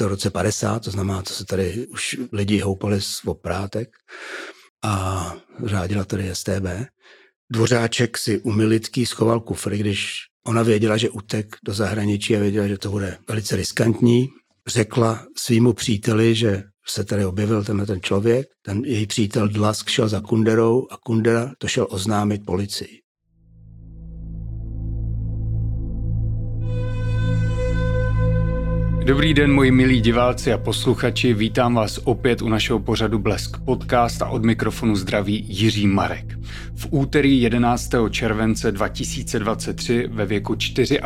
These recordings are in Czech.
to roce 50, to znamená, to se tady už lidi houpali z oprátek a řádila tady STB. Dvořáček si u schoval kufr, když ona věděla, že utek do zahraničí a věděla, že to bude velice riskantní. Řekla svýmu příteli, že se tady objevil tenhle ten člověk. Ten její přítel Dlask šel za Kunderou a Kundera to šel oznámit policii. Dobrý den, moji milí diváci a posluchači, vítám vás opět u našeho pořadu Blesk podcast a od mikrofonu zdraví Jiří Marek. V úterý 11. července 2023 ve věku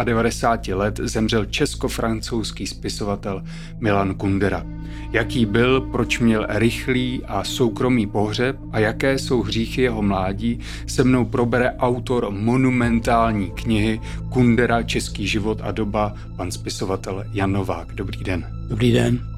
94 let zemřel česko-francouzský spisovatel Milan Kundera. Jaký byl, proč měl rychlý a soukromý pohřeb a jaké jsou hříchy jeho mládí, se mnou probere autor monumentální knihy Kundera Český život a doba, pan spisovatel Jan Novák. Dobrý den. Dobrý den.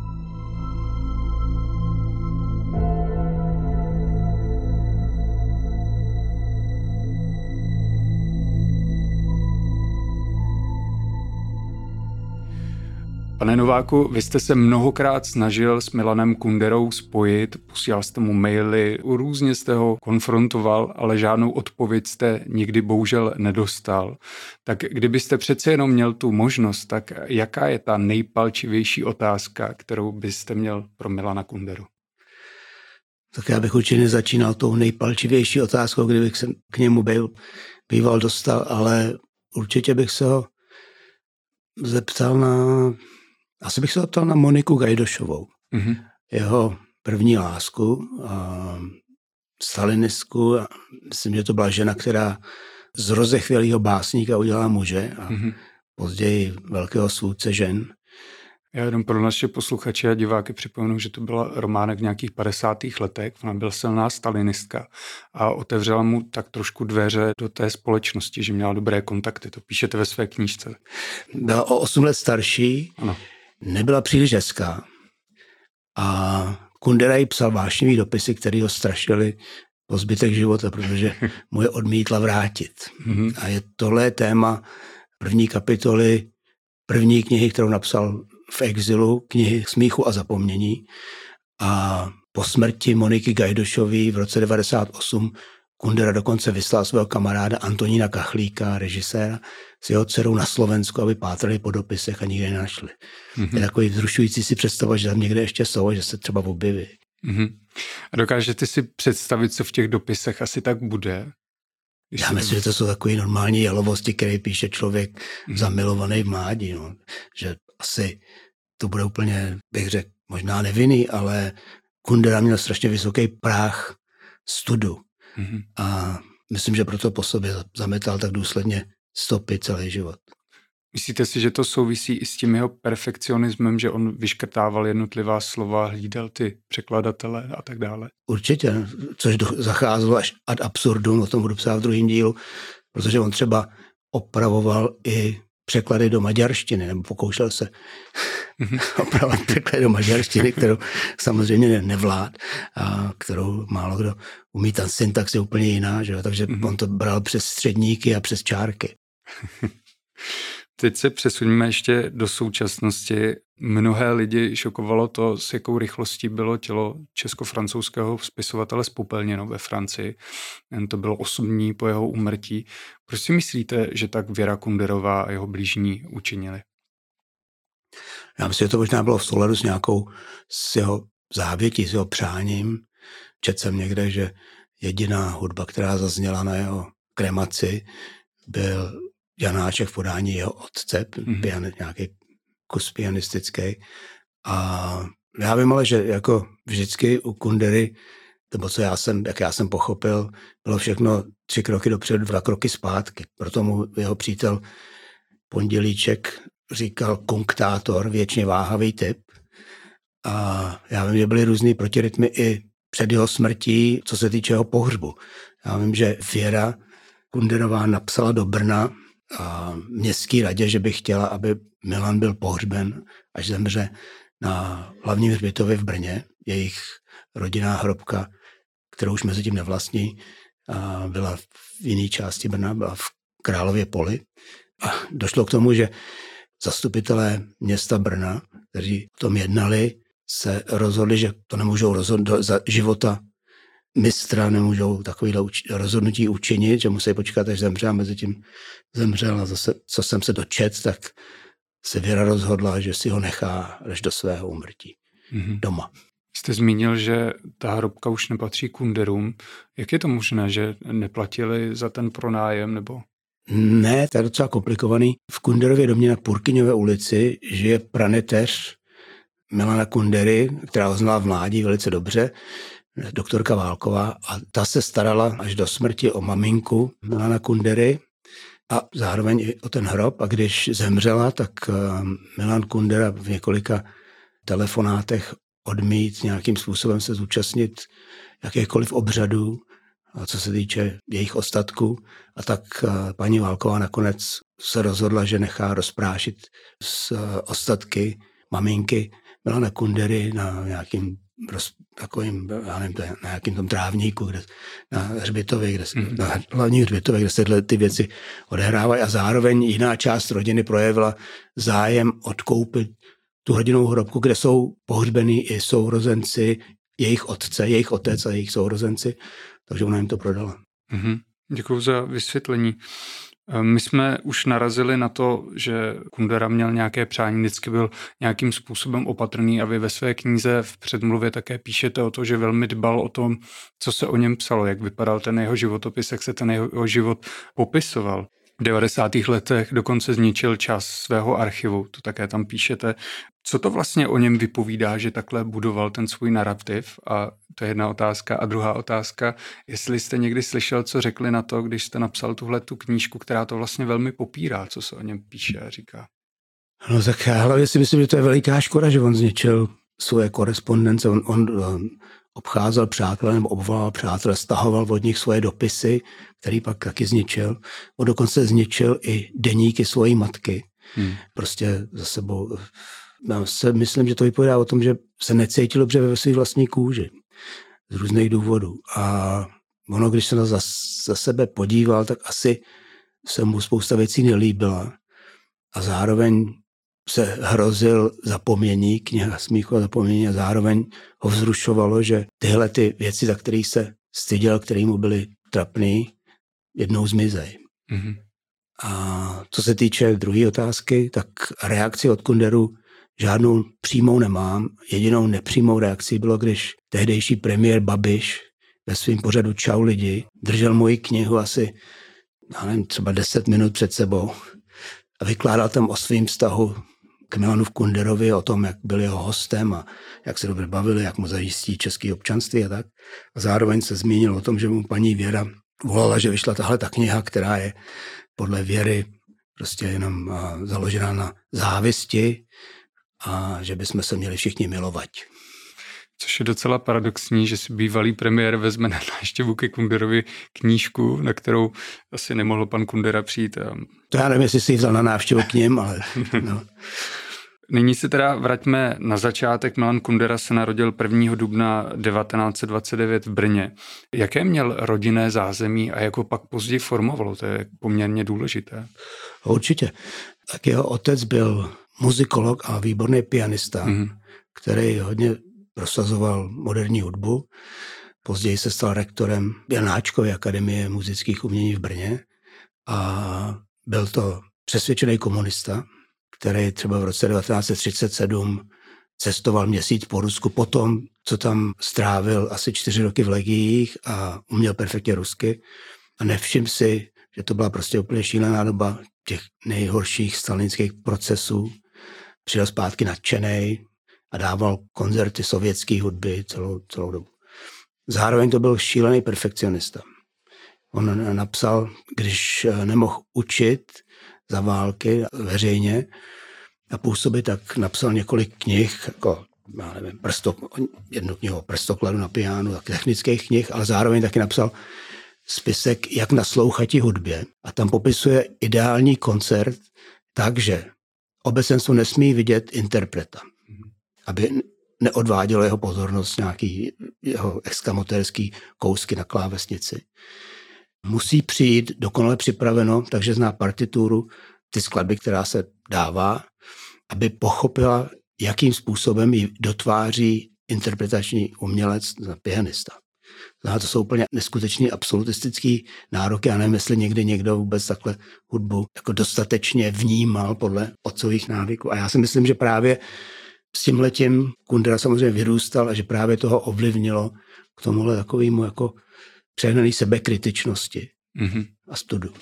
Pane Nováku, vy jste se mnohokrát snažil s Milanem Kunderou spojit, posílal jste mu maily, různě jste ho konfrontoval, ale žádnou odpověď jste nikdy bohužel nedostal. Tak kdybyste přece jenom měl tu možnost, tak jaká je ta nejpalčivější otázka, kterou byste měl pro Milana Kunderu? Tak já bych určitě začínal tou nejpalčivější otázkou, kdybych se k němu byl, býval dostal, ale určitě bych se ho zeptal na asi bych se zeptal na Moniku Gajdošovou. Mm-hmm. Jeho první lásku, a stalinistku. A myslím, že to byla žena, která z rozechvělého básníka udělala muže a mm-hmm. později velkého svůdce žen. Já jenom pro naše posluchače a diváky připomenu, že to byla románek v nějakých 50. letech. Ona byla silná stalinistka a otevřela mu tak trošku dveře do té společnosti, že měla dobré kontakty. To píšete ve své knížce. Byla o 8 let starší. Ano nebyla příliš hezká. A Kundera jí psal vášnivý dopisy, které ho strašily po zbytek života, protože mu je odmítla vrátit. Mm-hmm. A je tohle téma první kapitoly první knihy, kterou napsal v exilu, knihy Smíchu a zapomnění. A po smrti Moniky Gajdošové v roce 98 Kundera dokonce vyslal svého kamaráda Antonína Kachlíka, režiséra, s jeho dcerou na Slovensku, aby pátrali po dopisech a nikde nenašli. Mm-hmm. Je takový vzrušující si představa, že tam někde ještě jsou a že se třeba objeví. Mm-hmm. A dokážete si představit, co v těch dopisech asi tak bude? Když Já myslím, to... že to jsou takové normální jalovosti, které píše člověk mm-hmm. zamilovaný v mládí. No. Že asi to bude úplně, bych řekl, možná nevinný, ale Kundera měl strašně vysoký práh studu. Mm-hmm. A myslím, že proto po sobě zametal tak důsledně stopy celý život. Myslíte si, že to souvisí i s tím jeho perfekcionismem, že on vyškrtával jednotlivá slova, hlídal ty překladatele a tak dále? Určitě, což zacházelo až ad absurdum, o tom budu psát v druhém dílu, protože on třeba opravoval i překlady do maďarštiny, nebo pokoušel se mhm. opravovat překlady do maďarštiny, kterou samozřejmě nevlád a kterou málo kdo umí. Ta syntax je úplně jiná, že jo? takže mm-hmm. on to bral přes středníky a přes čárky. Teď se přesuníme ještě do současnosti. Mnohé lidi šokovalo to, s jakou rychlostí bylo tělo česko-francouzského spisovatele spopelněno ve Francii. Jen to bylo osm dní po jeho úmrtí. Proč si myslíte, že tak Věra Kunderová a jeho blížní učinili? Já myslím, že to možná bylo v souladu s nějakou s jeho závětí, s jeho přáním. Četl jsem někde, že jediná hudba, která zazněla na jeho kremaci, byl Janáček v podání jeho otce, mm-hmm. pian, nějaký kus pianistický. A já vím ale, že jako vždycky u Kundery, nebo co já jsem, jak já jsem pochopil, bylo všechno tři kroky dopředu, dva kroky zpátky. Proto mu jeho přítel Pondělíček říkal konktátor, věčně váhavý typ. A já vím, že byly různý protirytmy i před jeho smrtí, co se týče jeho pohřbu. Já vím, že Věra Kunderová napsala do Brna a městský radě, že by chtěla, aby Milan byl pohřben, až zemře na hlavním hřbitově v Brně. Jejich rodinná hrobka, kterou už mezi tím nevlastní, a byla v jiné části Brna, byla v Králově poli. A došlo k tomu, že zastupitelé města Brna, kteří o tom jednali, se rozhodli, že to nemůžou rozhodnout za života mistra, nemůžou takovýhle rozhodnutí učinit, že musí počkat, až zemře a mezi tím zemřel a zase, co jsem se dočet, tak se Věra rozhodla, že si ho nechá až do svého umrtí mm-hmm. doma. Jste zmínil, že ta hrobka už nepatří kunderům. Jak je to možné, že neplatili za ten pronájem nebo ne, to je docela komplikovaný. V Kunderově domě na Purkyňové ulici žije praneteř Milana Kundery, která ho znala v mládí velice dobře, doktorka Válková, a ta se starala až do smrti o maminku Milana Kundery a zároveň i o ten hrob. A když zemřela, tak eh, Milan Kundera v několika telefonátech odmít nějakým způsobem se zúčastnit jakékoliv obřadů, co se týče jejich ostatků. A tak eh, paní Válková nakonec se rozhodla, že nechá rozprášit z eh, ostatky maminky Milana Kundery na nějakým roz, takovým, já nevím, na nějakým tom trávníku, kde, na hřbitově, kde, mm. na hlavní hřbitově, kde se tyhle ty věci odehrávají a zároveň jiná část rodiny projevila zájem odkoupit tu hodinou hrobku, kde jsou pohřbení i sourozenci, jejich otce, jejich otec a jejich sourozenci takže ona jim to prodala. Mm-hmm. Děkuji za vysvětlení. Eh, my jsme už narazili na to, že Kundera měl nějaké přání, vždycky byl nějakým způsobem opatrný a vy ve své knize v předmluvě také píšete o to, že velmi dbal o tom, co se o něm psalo, jak vypadal ten jeho životopis, jak se ten jeho život popisoval. V 90. letech dokonce zničil čas svého archivu, to také tam píšete. Co to vlastně o něm vypovídá, že takhle budoval ten svůj narrativ? A to je jedna otázka. A druhá otázka, jestli jste někdy slyšel, co řekli na to, když jste napsal tuhle tu knížku, která to vlastně velmi popírá, co se o něm píše a říká. No tak já hlavně si myslím, že to je veliká škoda, že on zničil svoje korespondence. On, on, on obcházel přátelé nebo obvolal přátelé, stahoval od nich svoje dopisy, který pak taky zničil. On dokonce zničil i deníky svojí matky. Hmm. Prostě za sebou. Já se myslím, že to vypovídá o tom, že se necítil dobře ve své vlastní kůži z různých důvodů. A ono, když se na za, za sebe podíval, tak asi se mu spousta věcí nelíbila. A zároveň se hrozil zapomnění, kniha smíchu a zapomnění a zároveň ho vzrušovalo, že tyhle ty věci, za které se styděl, které mu byly trapný, jednou zmizej. Mm-hmm. A co se týče druhé otázky, tak reakci od Kunderu žádnou přímou nemám. Jedinou nepřímou reakcí bylo, když tehdejší premiér Babiš ve svém pořadu Čau lidi držel moji knihu asi já nevím, třeba 10 minut před sebou a vykládal tam o svém vztahu k Milanu Kunderovi, o tom, jak byl jeho hostem a jak se dobře bavili, jak mu zajistí české občanství a tak. A zároveň se zmínil o tom, že mu paní Věra volala, že vyšla tahle ta kniha, která je podle Věry prostě jenom založená na závisti a že bychom se měli všichni milovat. Což je docela paradoxní, že si bývalý premiér vezme na návštěvu ke Kunderovi knížku, na kterou asi nemohl pan Kundera přijít. To já nevím, jestli si vzal na návštěvu k ním, ale... No. Nyní se teda vraťme na začátek. Milan Kundera se narodil 1. dubna 1929 v Brně. Jaké měl rodinné zázemí a jak ho pak později formovalo? To je poměrně důležité. Určitě. Tak jeho otec byl muzikolog a výborný pianista, mm-hmm. který hodně prosazoval moderní hudbu. Později se stal rektorem Janáčkovy akademie muzických umění v Brně a byl to přesvědčený komunista, který třeba v roce 1937 cestoval měsíc po Rusku potom, co tam strávil asi čtyři roky v legiích a uměl perfektně rusky. A nevšim si, že to byla prostě úplně šílená doba těch nejhorších stalinských procesů. Přijel zpátky nadšený, a dával koncerty sovětské hudby celou, celou dobu. Zároveň to byl šílený perfekcionista. On napsal, když nemohl učit za války veřejně a působit, tak napsal několik knih, jako já nevím, prstok, jednu knihu prstokladu na pianu, tak technických knih, ale zároveň taky napsal spisek, jak naslouchat hudbě. A tam popisuje ideální koncert takže obecenstvo nesmí vidět interpreta aby neodvádělo jeho pozornost nějaký jeho exkamotérský kousky na klávesnici. Musí přijít dokonale připraveno, takže zná partituru, ty skladby, která se dává, aby pochopila, jakým způsobem ji dotváří interpretační umělec, pianista. No to jsou úplně neskutečný absolutistický nároky. Já nevím, jestli někdy někdo vůbec takhle hudbu jako dostatečně vnímal podle otcových návyků. A já si myslím, že právě s tím letím Kundera samozřejmě vyrůstal a že právě toho ovlivnilo k tomuhle takovému jako přehnaný sebekritičnosti mm-hmm. a studu.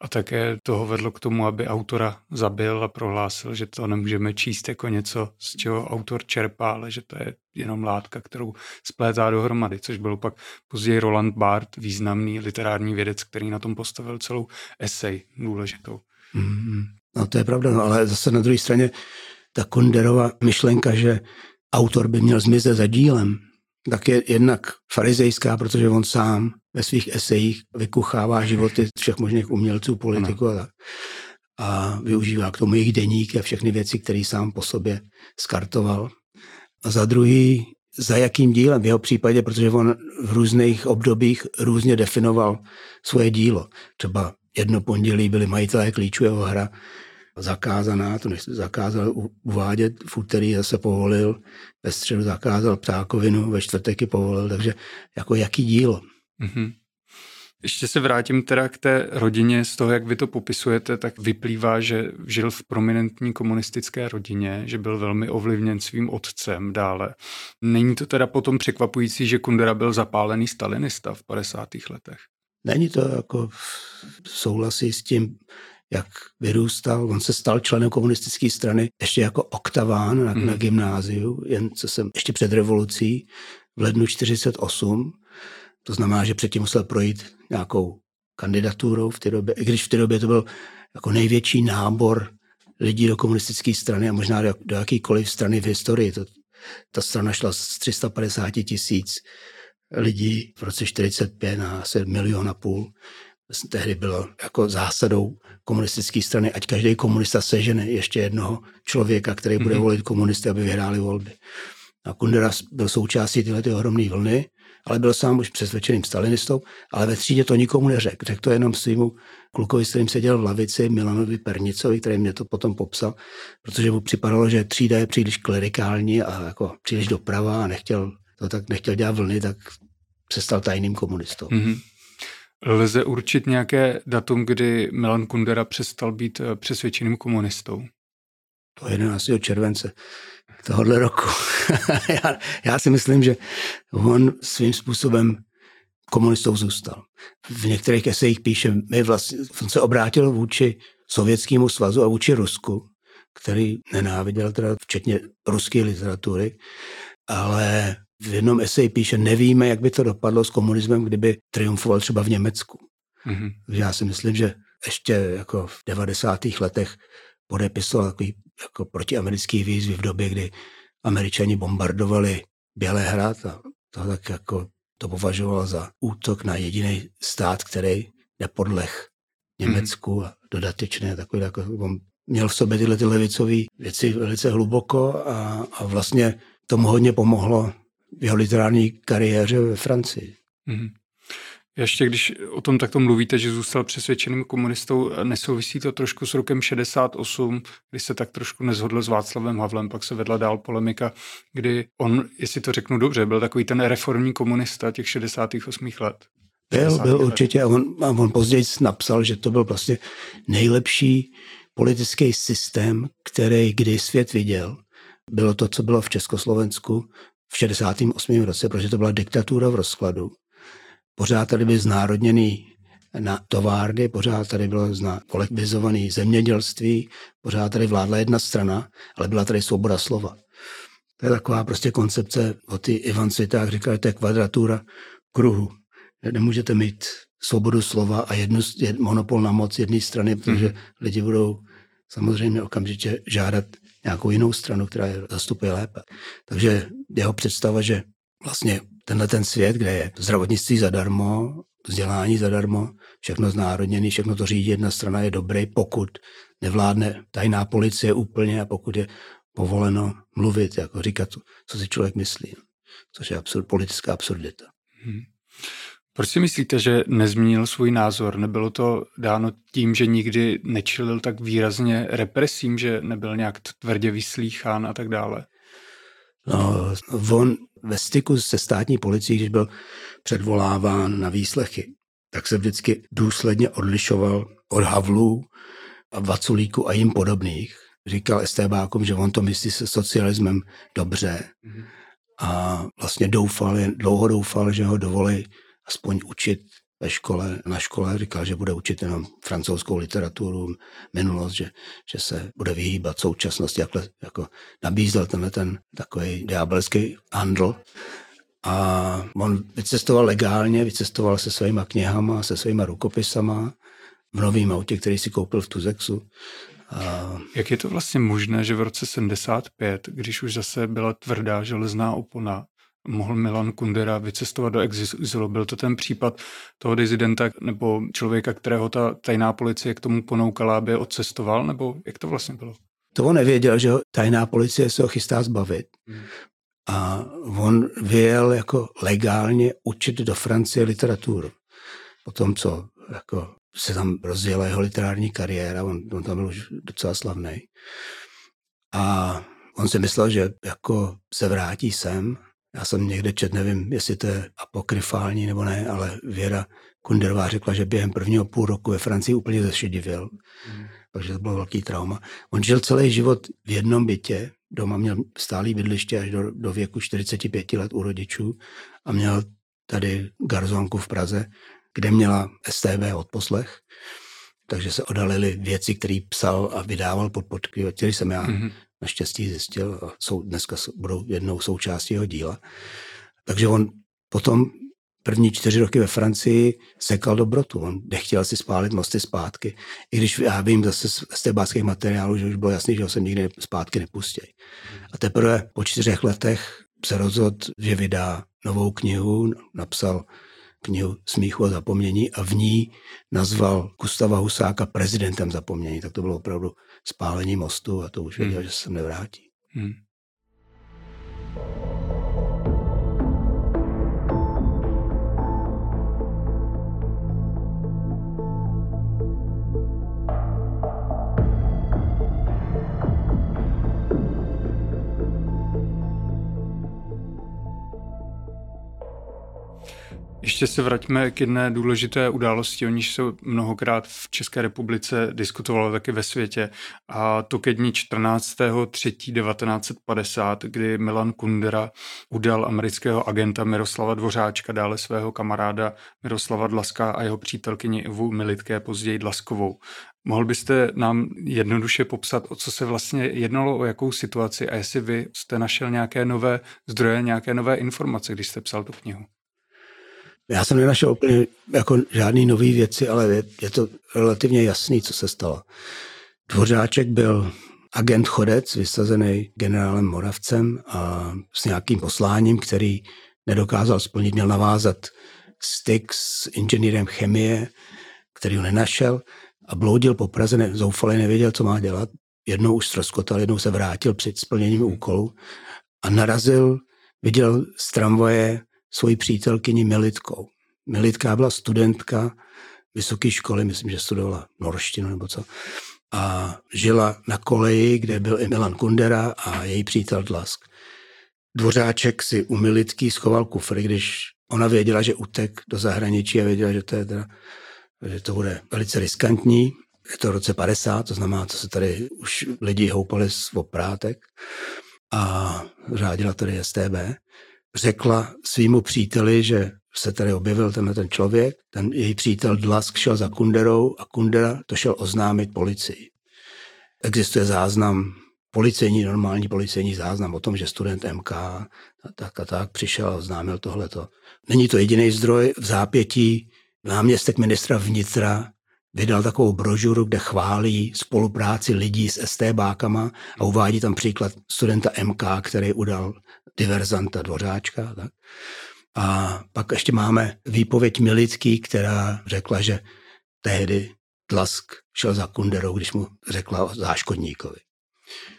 A také toho vedlo k tomu, aby autora zabil a prohlásil, že to nemůžeme číst jako něco, z čeho autor čerpá, ale že to je jenom látka, kterou splétá dohromady, což byl pak později Roland Barthes, významný literární vědec, který na tom postavil celou esej důležitou. Mm, no to je pravda, no, ale zase na druhé straně ta Kunderova myšlenka, že autor by měl zmizet za dílem, tak je jednak farizejská, protože on sám ve svých esejích vykuchává životy všech možných umělců, politiků a tak. A využívá k tomu jejich deníky a všechny věci, které sám po sobě skartoval. A za druhý, za jakým dílem v jeho případě, protože on v různých obdobích různě definoval svoje dílo. Třeba jedno pondělí byli majitelé klíčů jeho hra zakázaná, to než zakázal uvádět, v úterý zase povolil, ve středu zakázal ptákovinu, ve čtvrtek ji povolil, takže jako jaký dílo. Mm-hmm. Ještě se vrátím teda k té rodině, z toho, jak vy to popisujete, tak vyplývá, že žil v prominentní komunistické rodině, že byl velmi ovlivněn svým otcem dále. Není to teda potom překvapující, že Kundera byl zapálený stalinista v 50. letech? Není to jako souhlasí s tím, jak vyrůstal. On se stal členem komunistické strany ještě jako oktaván na, hmm. na gymnáziu, jen co jsem ještě před revolucí v lednu 48. To znamená, že předtím musel projít nějakou kandidaturou v té době, i když v té době to byl jako největší nábor lidí do komunistické strany a možná do, do jakýkoliv strany v historii. To, ta strana šla z 350 tisíc lidí v roce 45 na asi milion a půl tehdy bylo jako zásadou komunistické strany, ať každý komunista sežene ještě jednoho člověka, který bude mhm. volit komunisty, aby vyhráli volby. A Kundera byl součástí tyhle ty ohromné vlny, ale byl sám už přesvědčeným stalinistou, ale ve třídě to nikomu neřekl. Řekl to jenom svýmu klukovi, s kterým seděl v lavici, Milanovi Pernicovi, který mě to potom popsal, protože mu připadalo, že třída je příliš klerikální a jako příliš doprava a nechtěl, to tak nechtěl dělat vlny, tak se stal tajným komunistou. Mm-hmm. Lze určit nějaké datum, kdy Milan Kundera přestal být eh, přesvědčeným komunistou? To 11. července tohohle roku. já, já si myslím, že on svým způsobem komunistou zůstal. V některých esejích píše, my vlastně, on se obrátil vůči Sovětskému svazu a vůči Rusku, který nenáviděl teda včetně ruské literatury, ale v jednom eseji píše, nevíme, jak by to dopadlo s komunismem, kdyby triumfoval třeba v Německu. Mm-hmm. Já si myslím, že ještě jako v 90. letech podepisoval takový jako protiamerický výzvy v době, kdy američani bombardovali Bělehrad a to tak jako to považoval za útok na jediný stát, který nepodlech Německu mm. a dodatečné takový, jako on měl v sobě tyhle ty levicové věci velice hluboko a, a vlastně tomu hodně pomohlo jeho literární kariéře ve Francii. Mm-hmm. Ještě když o tom takto mluvíte, že zůstal přesvědčeným komunistou, nesouvisí to trošku s rokem 68, kdy se tak trošku nezhodl s Václavem Havlem, pak se vedla dál polemika, kdy on, jestli to řeknu dobře, byl takový ten reformní komunista těch 68. let. Byl, byl let. určitě. A on, a on později napsal, že to byl vlastně nejlepší politický systém, který kdy svět viděl. Bylo to, co bylo v Československu v 68. roce, protože to byla diktatura v rozkladu. Pořád tady byly znárodněný na továrny, pořád tady bylo kolektivizované zemědělství, pořád tady vládla jedna strana, ale byla tady svoboda slova. To je taková prostě koncepce, o ty Ivan Sviták říkal, že to je kvadratura kruhu. Nemůžete mít svobodu slova a jednu, jed, monopol na moc jedné strany, protože hmm. lidi budou samozřejmě okamžitě žádat nějakou jinou stranu, která je zastupuje lépe. Takže jeho představa, že vlastně tenhle ten svět, kde je zdravotnictví zadarmo, vzdělání zadarmo, všechno znárodněné, všechno to řídí jedna strana je dobrý, pokud nevládne tajná policie úplně a pokud je povoleno mluvit, jako říkat, co si člověk myslí. Což je absurd, politická absurdita. Hmm. Proč si myslíte, že nezměnil svůj názor? Nebylo to dáno tím, že nikdy nečilil tak výrazně represím, že nebyl nějak tvrdě vyslýchán a tak dále? No, on ve styku se státní policií, když byl předvoláván na výslechy, tak se vždycky důsledně odlišoval od Havlů a Vaculíku a jim podobných. Říkal STBákům, že on to myslí se socialismem dobře mm-hmm. a vlastně doufal, dlouho doufal, že ho dovolí aspoň učit ve škole, na škole říkal, že bude učit jenom francouzskou literaturu, minulost, že, že se bude vyhýbat současnosti, jakhle, jako nabízel tenhle ten takový diabelský handl. A on vycestoval legálně, vycestoval se svýma knihama, se svýma rukopisama v novém autě, který si koupil v Tuzexu. A... Jak je to vlastně možné, že v roce 75, když už zase byla tvrdá železná opona, mohl Milan Kundera vycestovat do exilu. Byl to ten případ toho dizidenta nebo člověka, kterého ta tajná policie k tomu ponoukala, aby odcestoval, nebo jak to vlastně bylo? To on nevěděl, že tajná policie se ho chystá zbavit. Hmm. A on vyjel jako legálně učit do Francie literaturu. Po tom, co jako se tam rozjela jeho literární kariéra, on, on tam byl už docela slavný. A on si myslel, že jako se vrátí sem já jsem někde čet, nevím, jestli to je apokryfální nebo ne, ale Věra Kunderová řekla, že během prvního půl roku ve Francii úplně zešedivil. Mm. Takže to bylo velký trauma. On žil celý život v jednom bytě, doma měl stálý bydliště až do, do věku 45 let u rodičů a měl tady garzonku v Praze, kde měla STB odposlech, takže se odhalily věci, které psal a vydával pod podky, který jsem já mm-hmm naštěstí zjistil a jsou, dneska budou jednou součástí jeho díla. Takže on potom první čtyři roky ve Francii sekal dobrotu. On nechtěl si spálit mosty zpátky. I když já vím zase z tebáckých materiálů, že už bylo jasný, že ho sem nikdy zpátky nepustí. A teprve po čtyřech letech se rozhodl, že vydá novou knihu, napsal knihu Smíchu a zapomnění a v ní nazval Gustava Husáka prezidentem zapomnění. Tak to bylo opravdu spálení mostu a to už věděl, hmm. že se sem nevrátí. Hmm. Ještě se vraťme k jedné důležité události, o níž se mnohokrát v České republice diskutovalo taky ve světě. A to ke dní 14.3.1950, kdy Milan Kundera udal amerického agenta Miroslava Dvořáčka, dále svého kamaráda Miroslava Dlaska a jeho přítelkyni Ivu Militké, později Dlaskovou. Mohl byste nám jednoduše popsat, o co se vlastně jednalo, o jakou situaci a jestli vy jste našel nějaké nové zdroje, nějaké nové informace, když jste psal tu knihu? Já jsem nenašel úplně jako žádný nový věci, ale je, je to relativně jasný, co se stalo. Dvořáček byl agent chodec, vysazený generálem Moravcem a s nějakým posláním, který nedokázal splnit, měl navázat styk s inženýrem chemie, který ho nenašel a bloudil po Praze, ne, zoufale nevěděl, co má dělat. Jednou už ztroskotal, jednou se vrátil před splněním úkolu a narazil, viděl z tramvaje svoji přítelkyni Militkou. Militka byla studentka vysoké školy, myslím, že studovala norštinu nebo co. A žila na koleji, kde byl i Milan Kundera a její přítel Dlask. Dvořáček si u Militky schoval kufr, když ona věděla, že utek do zahraničí a věděla, že to, je teda, že to bude velice riskantní. Je to v roce 50, to znamená, co se tady už lidi houpali z oprátek a řádila tady STB řekla svýmu příteli, že se tady objevil tenhle ten člověk, ten její přítel Dlask šel za Kunderou a Kundera to šel oznámit policii. Existuje záznam, policejní, normální policejní záznam o tom, že student MK a tak a tak přišel a oznámil tohleto. Není to jediný zdroj v zápětí. Náměstek ministra vnitra vydal takovou brožuru, kde chválí spolupráci lidí s STBákama a uvádí tam příklad studenta MK, který udal diverzanta Dvořáčka. Tak. A pak ještě máme výpověď Milický, která řekla, že tehdy Tlask šel za Kunderou, když mu řekla o záškodníkovi.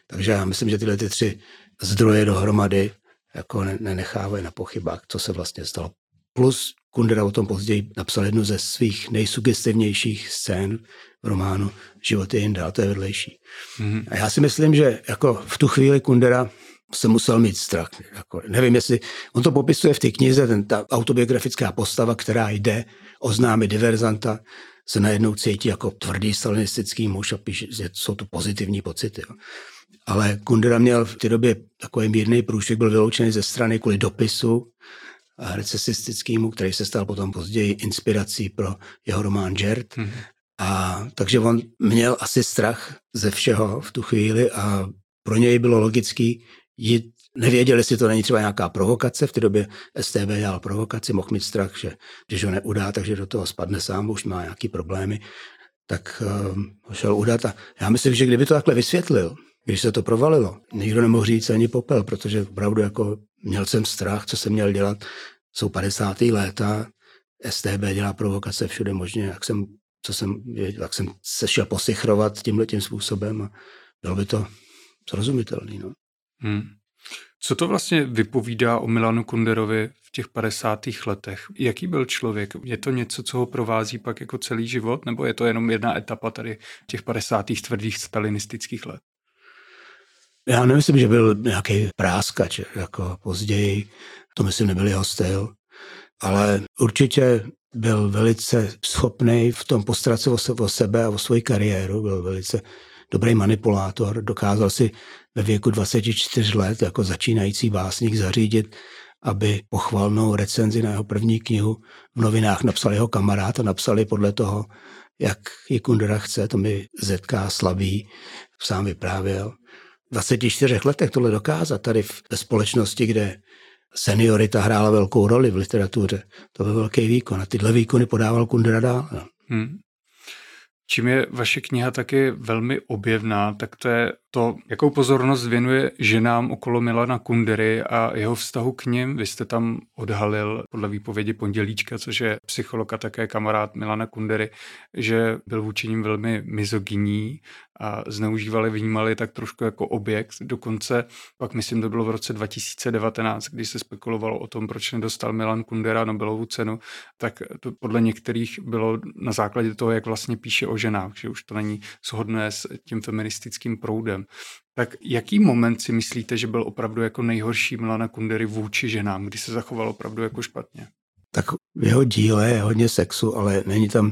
Takže já myslím, že tyhle ty tři zdroje dohromady jako nenechávají na pochybách, co se vlastně stalo. Plus Kundera o tom později napsal jednu ze svých nejsugestivnějších scén v románu Život je jinde, a to je vedlejší. Mm-hmm. A já si myslím, že jako v tu chvíli Kundera se musel mít strach. Jako, nevím, jestli, on to popisuje v té knize, ten, ta autobiografická postava, která jde oznámit diverzanta, se najednou cítí jako tvrdý stalinistický muž a píše, že jsou to pozitivní pocity. Jo. Ale Kundera měl v té době takový mírný průšvih, byl vyloučený ze strany kvůli dopisu recesistickému, který se stal potom později inspirací pro jeho román Jert. Mm-hmm. A takže on měl asi strach ze všeho v tu chvíli a pro něj bylo logický jít, nevěděl, jestli to není třeba nějaká provokace, v té době STB dělal provokaci, mohl mít strach, že když ho neudá, takže do toho spadne sám, už má nějaký problémy, tak uh, ho šel udat a já myslím, že kdyby to takhle vysvětlil, když se to provalilo, nikdo nemohl říct ani popel, protože opravdu jako měl jsem strach, co jsem měl dělat. Jsou 50. léta, STB dělá provokace všude možně, jak jsem, co jsem, jak jsem se šel posichrovat tímhle tím způsobem a bylo by to srozumitelný. No. Hmm. Co to vlastně vypovídá o Milanu Kunderovi v těch 50. letech? Jaký byl člověk? Je to něco, co ho provází pak jako celý život, nebo je to jenom jedna etapa tady těch 50. tvrdých stalinistických let? Já nemyslím, že byl nějaký práskač, jako později, to myslím nebyl jeho styl, ale určitě byl velice schopný v tom se o sebe a o svoji kariéru, byl velice dobrý manipulátor, dokázal si ve věku 24 let jako začínající básník zařídit, aby pochvalnou recenzi na jeho první knihu v novinách napsal jeho kamarád a napsali podle toho, jak ji Kundera chce, to mi ZK slaví, sám vyprávěl. V 24 letech tohle dokázat tady v společnosti, kde seniorita hrála velkou roli v literatuře, to byl velký výkon a tyhle výkony podával Kundera dál. Hmm. Čím je vaše kniha taky velmi objevná, tak to je to, jakou pozornost věnuje ženám okolo Milana Kundery a jeho vztahu k ním. Vy jste tam odhalil podle výpovědi Pondělíčka, což je psycholog a také kamarád Milana Kundery, že byl vůči ním velmi mizogyní a zneužívali, vnímali tak trošku jako objekt. Dokonce pak, myslím, to bylo v roce 2019, kdy se spekulovalo o tom, proč nedostal Milan Kundera Nobelovu cenu, tak to podle některých bylo na základě toho, jak vlastně píše o ženách, že už to není shodné s tím feministickým proudem. Tak jaký moment si myslíte, že byl opravdu jako nejhorší Milana Kundery vůči ženám, kdy se zachoval opravdu jako špatně? Tak v jeho díle je hodně sexu, ale není tam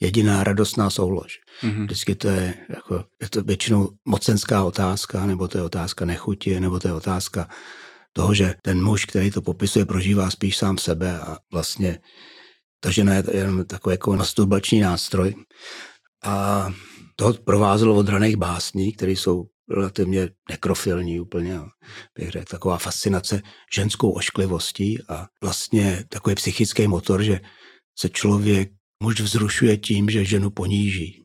jediná radostná soulož. Mm-hmm. Vždycky to je, jako, je to většinou mocenská otázka, nebo to je otázka nechutě, nebo to je otázka toho, že ten muž, který to popisuje, prožívá spíš sám sebe a vlastně ta žena je jenom takový jako masturbační nástroj. A to provázelo od raných básní, které jsou relativně nekrofilní úplně. Bych řekl, taková fascinace ženskou ošklivostí a vlastně takový psychický motor, že se člověk muž vzrušuje tím, že ženu poníží.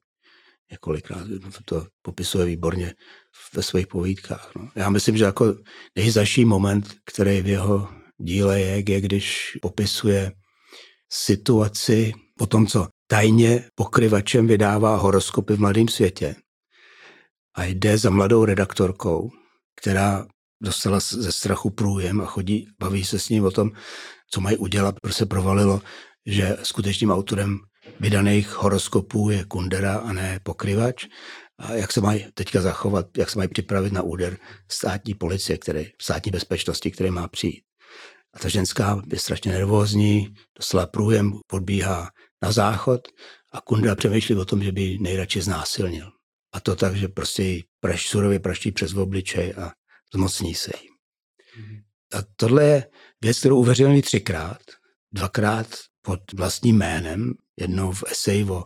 Několikrát to popisuje výborně ve svých povídkách. No. Já myslím, že jako nejzaší moment, který v jeho díle je, je, když popisuje situaci po tom, co tajně pokryvačem vydává horoskopy v mladém světě a jde za mladou redaktorkou, která dostala ze strachu průjem a chodí, baví se s ním o tom, co mají udělat, protože se provalilo, že skutečným autorem vydaných horoskopů je Kundera a ne pokryvač. A jak se mají teďka zachovat, jak se mají připravit na úder státní policie, který, státní bezpečnosti, který má přijít. A ta ženská je strašně nervózní, dostala průjem, podbíhá záchod a Kundera přemýšlí o tom, že by nejradši znásilnil. A to tak, že prostě jí praš, surově praští přes obličej a zmocní se jí. Mhm. A tohle je věc, kterou uveřejnili třikrát. Dvakrát pod vlastním jménem, jednou v eseji o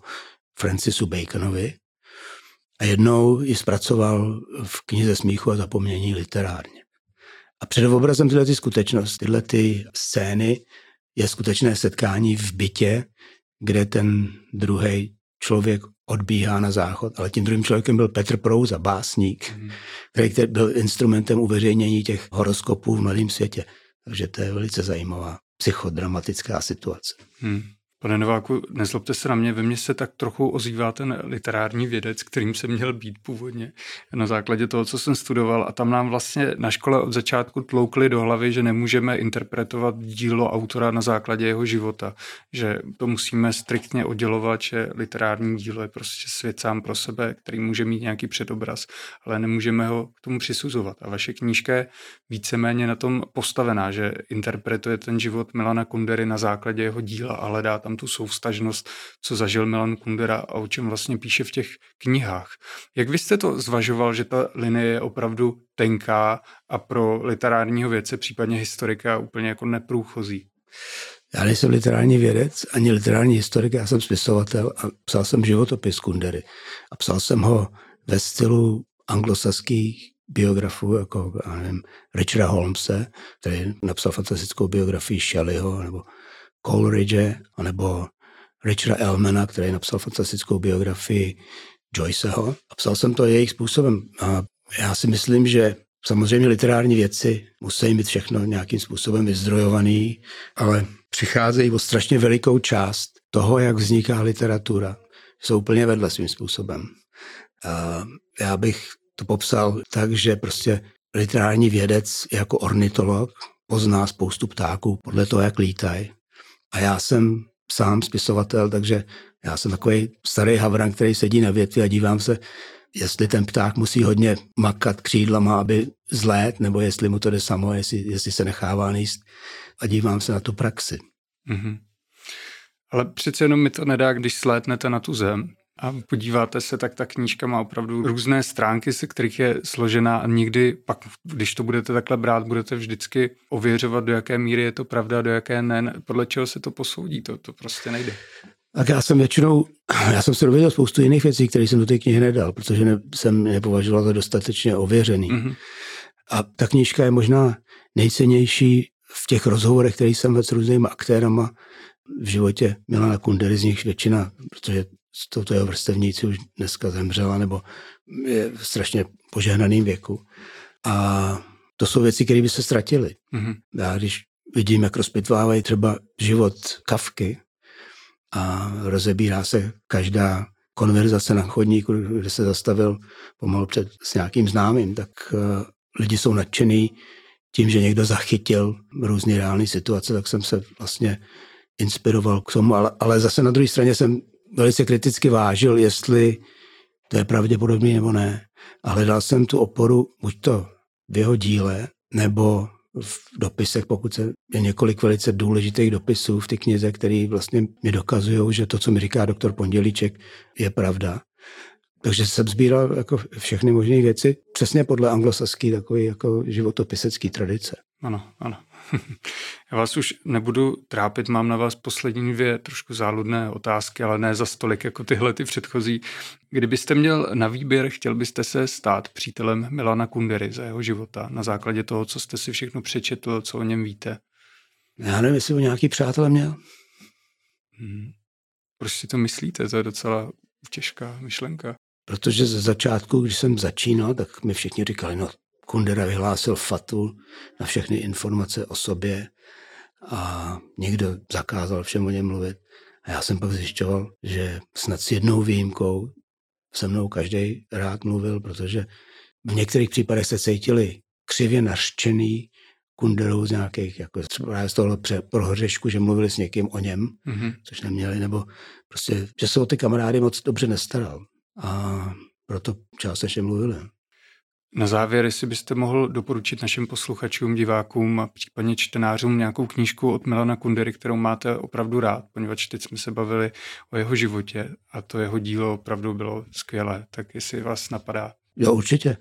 Francisu Baconovi a jednou ji zpracoval v knize Smíchu a zapomnění literárně. A před obrazem tyhle ty skutečnosti, tyhle ty scény je skutečné setkání v bytě, kde ten druhý člověk odbíhá na záchod, ale tím druhým člověkem byl Petr Prouza, básník, mm. který byl instrumentem uveřejnění těch horoskopů v mladém světě. Takže to je velice zajímavá psychodramatická situace. Hmm. Pane Nováku, nezlobte se na mě, ve mně se tak trochu ozývá ten literární vědec, kterým jsem měl být původně na základě toho, co jsem studoval a tam nám vlastně na škole od začátku tloukli do hlavy, že nemůžeme interpretovat dílo autora na základě jeho života, že to musíme striktně oddělovat, že literární dílo je prostě svět sám pro sebe, který může mít nějaký předobraz, ale nemůžeme ho k tomu přisuzovat. A vaše knížka je víceméně na tom postavená, že interpretuje ten život Milana Kundery na základě jeho díla a hledá tam tam tu soustažnost, co zažil Milan Kundera a o čem vlastně píše v těch knihách. Jak vy jste to zvažoval, že ta linie je opravdu tenká a pro literárního vědce, případně historika, úplně jako neprůchozí? Já nejsem literární vědec, ani literární historik, já jsem spisovatel a psal jsem životopis Kundery. A psal jsem ho ve stylu anglosaských biografů, jako nevím, Richarda Holmese, který napsal fantastickou biografii Shelleyho, nebo Coleridge, anebo Richarda Elmana, který napsal fantastickou biografii Joyceho. A psal jsem to jejich způsobem. A já si myslím, že samozřejmě literární věci musí mít všechno nějakým způsobem vyzdrojovaný, ale přicházejí o strašně velikou část toho, jak vzniká literatura. Jsou úplně vedle svým způsobem. A já bych to popsal tak, že prostě literární vědec jako ornitolog pozná spoustu ptáků podle toho, jak lítají. A já jsem sám spisovatel, takže já jsem takový starý havran, který sedí na větvi a dívám se, jestli ten pták musí hodně makat křídlama, aby zlét, nebo jestli mu to jde samo, jestli, jestli se nechává níst a dívám se na tu praxi. Mm-hmm. Ale přece jenom mi to nedá, když slétnete na tu zem a podíváte se, tak ta knížka má opravdu různé stránky, se kterých je složená a nikdy pak, když to budete takhle brát, budete vždycky ověřovat, do jaké míry je to pravda, do jaké ne, podle čeho se to posoudí, to, to prostě nejde. Tak já jsem většinou, já jsem se dověděl spoustu jiných věcí, které jsem do té knihy nedal, protože ne, jsem nepovažoval to dostatečně ověřený. Mm-hmm. A ta knížka je možná nejcennější v těch rozhovorech, které jsem vedl s různými aktérama v životě Milana Kundery, z nich většina, protože touto jeho vrstevníci už dneska zemřela nebo je v strašně požehnaným věku. A to jsou věci, které by se ztratily. Mm-hmm. Já když vidím, jak rozpitvávají třeba život Kavky a rozebírá se každá konverzace na chodníku, kde se zastavil pomalu před s nějakým známým, tak uh, lidi jsou nadšený tím, že někdo zachytil různé reálné situace, tak jsem se vlastně inspiroval k tomu, ale, ale zase na druhé straně jsem velice kriticky vážil, jestli to je pravděpodobné nebo ne. A hledal jsem tu oporu buď to v jeho díle, nebo v dopisech, pokud se je několik velice důležitých dopisů v té knize, které vlastně mi dokazují, že to, co mi říká doktor Pondělíček, je pravda. Takže jsem sbíral jako všechny možné věci přesně podle anglosaské takové jako životopisecké tradice. Ano, ano. Já vás už nebudu trápit, mám na vás poslední dvě trošku záludné otázky, ale ne za stolik jako tyhle ty předchozí. Kdybyste měl na výběr, chtěl byste se stát přítelem Milana Kundery za jeho života na základě toho, co jste si všechno přečetl, co o něm víte? Já nevím, jestli ho nějaký přátel měl. Hmm. Proč si to myslíte? To je docela těžká myšlenka. Protože ze začátku, když jsem začínal, tak mi všichni říkali, no Kundera vyhlásil fatu na všechny informace o sobě a někdo zakázal všem o něm mluvit. A já jsem pak zjišťoval, že snad s jednou výjimkou se mnou každý rád mluvil, protože v některých případech se cítili křivě nařčený kunderou z nějakých, jako třeba z tohle prohřešku, že mluvili s někým o něm, mm-hmm. což neměli, nebo prostě, že se o ty kamarády moc dobře nestaral. A proto částečně mluvili. Na závěr, jestli byste mohl doporučit našim posluchačům, divákům a případně čtenářům nějakou knížku od Milana Kundery, kterou máte opravdu rád, poněvadž teď jsme se bavili o jeho životě a to jeho dílo opravdu bylo skvělé. Tak jestli vás napadá. Jo, určitě.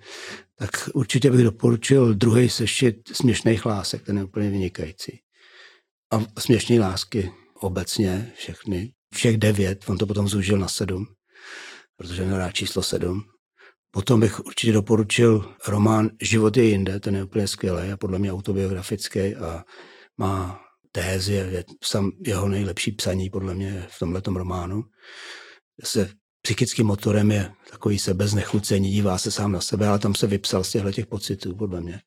Tak určitě bych doporučil druhý sešit směšných lásek, ten je úplně vynikající. A směšné lásky obecně všechny, všech devět, on to potom zúžil na sedm, protože měl rád číslo sedm. Potom bych určitě doporučil román Život je jinde, ten je úplně skvělý a podle mě autobiografický a má tézy, je sam jeho nejlepší psaní podle mě v tomhle románu. Se psychickým motorem je takový sebeznechucení, dívá se sám na sebe, ale tam se vypsal z těchto těch pocitů, podle mě.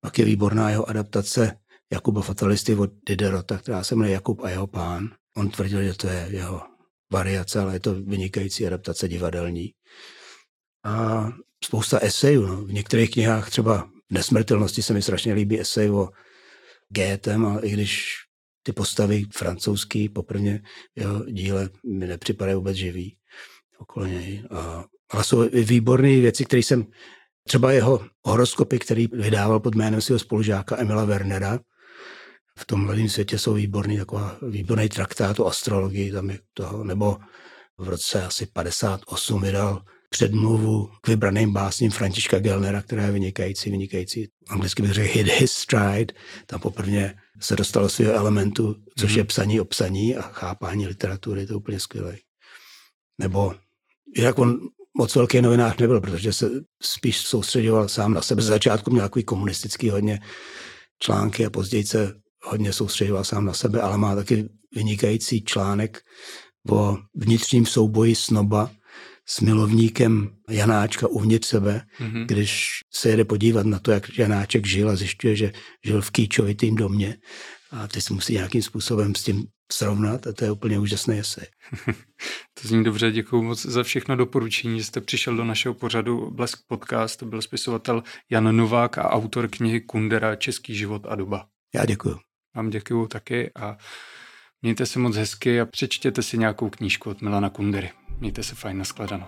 Pak je výborná jeho adaptace Jakuba Fatalisty od Diderota, která se jmenuje Jakub a jeho pán. On tvrdil, že to je jeho variace, ale je to vynikající adaptace divadelní. A spousta esejů. No. V některých knihách třeba Nesmrtelnosti se mi strašně líbí esej o Goethem, a i když ty postavy francouzský poprvně jeho díle mi nepřipadají vůbec živý okolo něj. A, ale jsou výborné věci, které jsem, třeba jeho horoskopy, který vydával pod jménem svého spolužáka Emila Wernera, v tom mladém světě jsou výborný, taková výborný traktát o astrologii, tam je toho, nebo v roce asi 58 vydal předmluvu k vybraným básním Františka Gelnera, která je vynikající, vynikající. Anglicky bych řekl hit his stride. Tam poprvé se dostalo svého elementu, což je mhm. psaní o psaní a chápání literatury, to je úplně skvělé. Nebo jinak on moc velký novinář nebyl, protože se spíš soustředoval sám na sebe. Z začátku měl takový komunistický hodně články a později se hodně soustředoval sám na sebe, ale má taky vynikající článek o vnitřním souboji snoba s milovníkem Janáčka uvnitř sebe, mm-hmm. když se jede podívat na to, jak Janáček žil a zjišťuje, že žil v kýčovitým domě a ty se musí nějakým způsobem s tím srovnat a to je úplně úžasné esej. to zní dobře, děkuji moc za všechno doporučení, že jste přišel do našeho pořadu Blesk Podcast, to byl spisovatel Jan Novák a autor knihy Kundera Český život a doba. Já děkuji. Vám děkuji taky a mějte se moc hezky a přečtěte si nějakou knížku od Milana Kundery. Mějte se fajn, nashledanou.